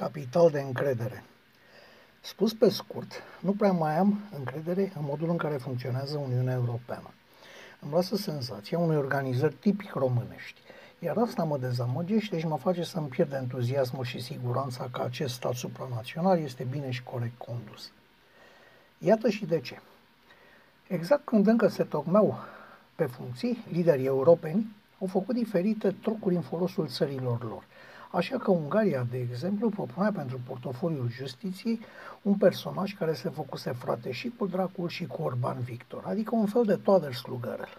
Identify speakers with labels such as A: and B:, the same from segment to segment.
A: capital de încredere. Spus pe scurt, nu prea mai am încredere în modul în care funcționează Uniunea Europeană. Îmi lasă senzația unei organizări tipic românești, iar asta mă dezamăgește și mă face să-mi pierd entuziasmul și siguranța că acest stat supranațional este bine și corect condus. Iată și de ce. Exact când încă se tocmeau pe funcții, liderii europeni au făcut diferite trocuri în folosul țărilor lor. Așa că Ungaria, de exemplu, propunea pentru portofoliul justiției un personaj care se făcuse frate și cu Dracul și cu Orban Victor, adică un fel de Toader-slugărel.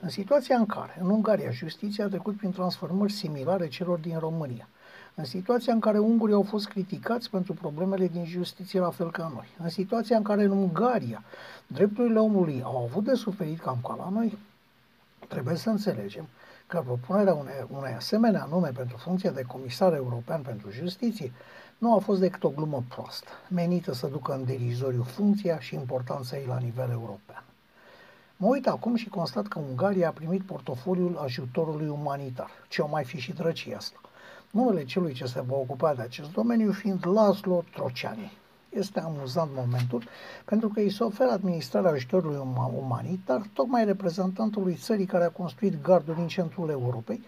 A: În situația în care, în Ungaria, justiția a trecut prin transformări similare celor din România, în situația în care ungurii au fost criticați pentru problemele din justiție la fel ca noi, în situația în care în Ungaria drepturile omului au avut de suferit cam ca la noi, trebuie să înțelegem că propunerea unei, unei asemenea nume pentru funcția de comisar european pentru justiție nu a fost decât o glumă proastă, menită să ducă în derizoriu funcția și importanța ei la nivel european. Mă uit acum și constat că Ungaria a primit portofoliul ajutorului umanitar. Ce o mai fi și drăcie asta? Numele celui ce se va ocupa de acest domeniu fiind Laszlo Trociani. Este amuzant momentul pentru că îi se oferă administrarea ajutorului umanitar tocmai reprezentantului țării care a construit gardul din centrul Europei,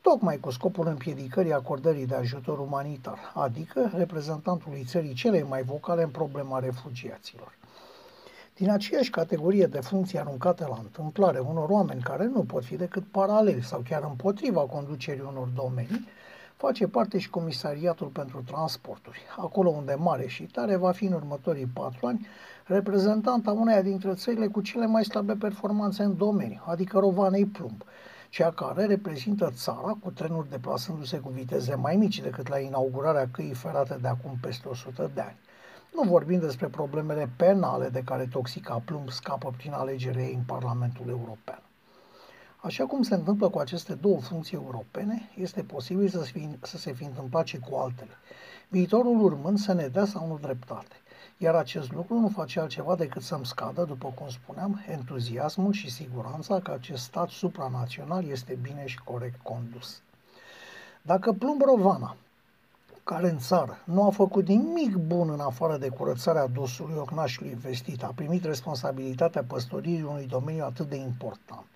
A: tocmai cu scopul împiedicării acordării de ajutor umanitar, adică reprezentantului țării cele mai vocale în problema refugiaților. Din aceeași categorie de funcții aruncate la întâmplare unor oameni care nu pot fi decât paraleli sau chiar împotriva conducerii unor domenii, face parte și Comisariatul pentru Transporturi, acolo unde mare și tare va fi în următorii patru ani reprezentanta uneia dintre țările cu cele mai slabe performanțe în domeniu, adică Rovanei Plumb, cea care reprezintă țara cu trenuri deplasându-se cu viteze mai mici decât la inaugurarea căii ferate de acum peste 100 de ani. Nu vorbim despre problemele penale de care Toxica Plumb scapă prin alegerea ei în Parlamentul European. Așa cum se întâmplă cu aceste două funcții europene, este posibil să, fi, să se fi întâmplat și cu altele. Viitorul urmând să ne dea sau nu dreptate. Iar acest lucru nu face altceva decât să-mi scadă, după cum spuneam, entuziasmul și siguranța că acest stat supranațional este bine și corect condus. Dacă Plumbrovana, care în țară nu a făcut nimic bun în afară de curățarea dosului ocnașului vestit, a primit responsabilitatea păstoririi unui domeniu atât de important,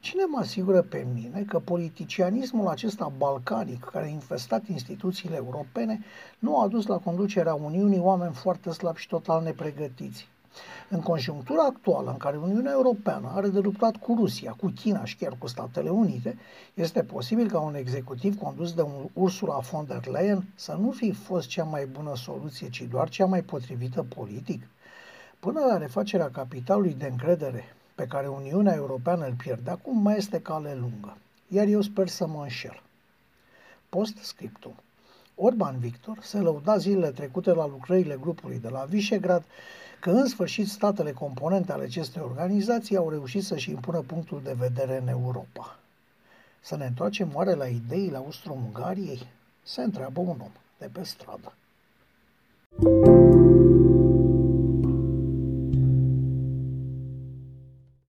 A: Cine mă asigură pe mine că politicianismul acesta balcanic, care a infestat instituțiile europene, nu a adus la conducerea Uniunii oameni foarte slabi și total nepregătiți? În conjunctura actuală în care Uniunea Europeană are de luptat cu Rusia, cu China și chiar cu Statele Unite, este posibil ca un executiv condus de un Ursula von der Leyen să nu fi fost cea mai bună soluție, ci doar cea mai potrivită politic? Până la refacerea capitalului de încredere pe care Uniunea Europeană îl pierde acum mai este cale lungă, iar eu sper să mă înșel. Post scriptum. Orban Victor se lăuda zilele trecute la lucrările grupului de la Visegrad că în sfârșit statele componente ale acestei organizații au reușit să-și impună punctul de vedere în Europa. Să ne întoarcem oare la ideile Austro-Ungariei? Se întreabă un om de pe stradă. thank you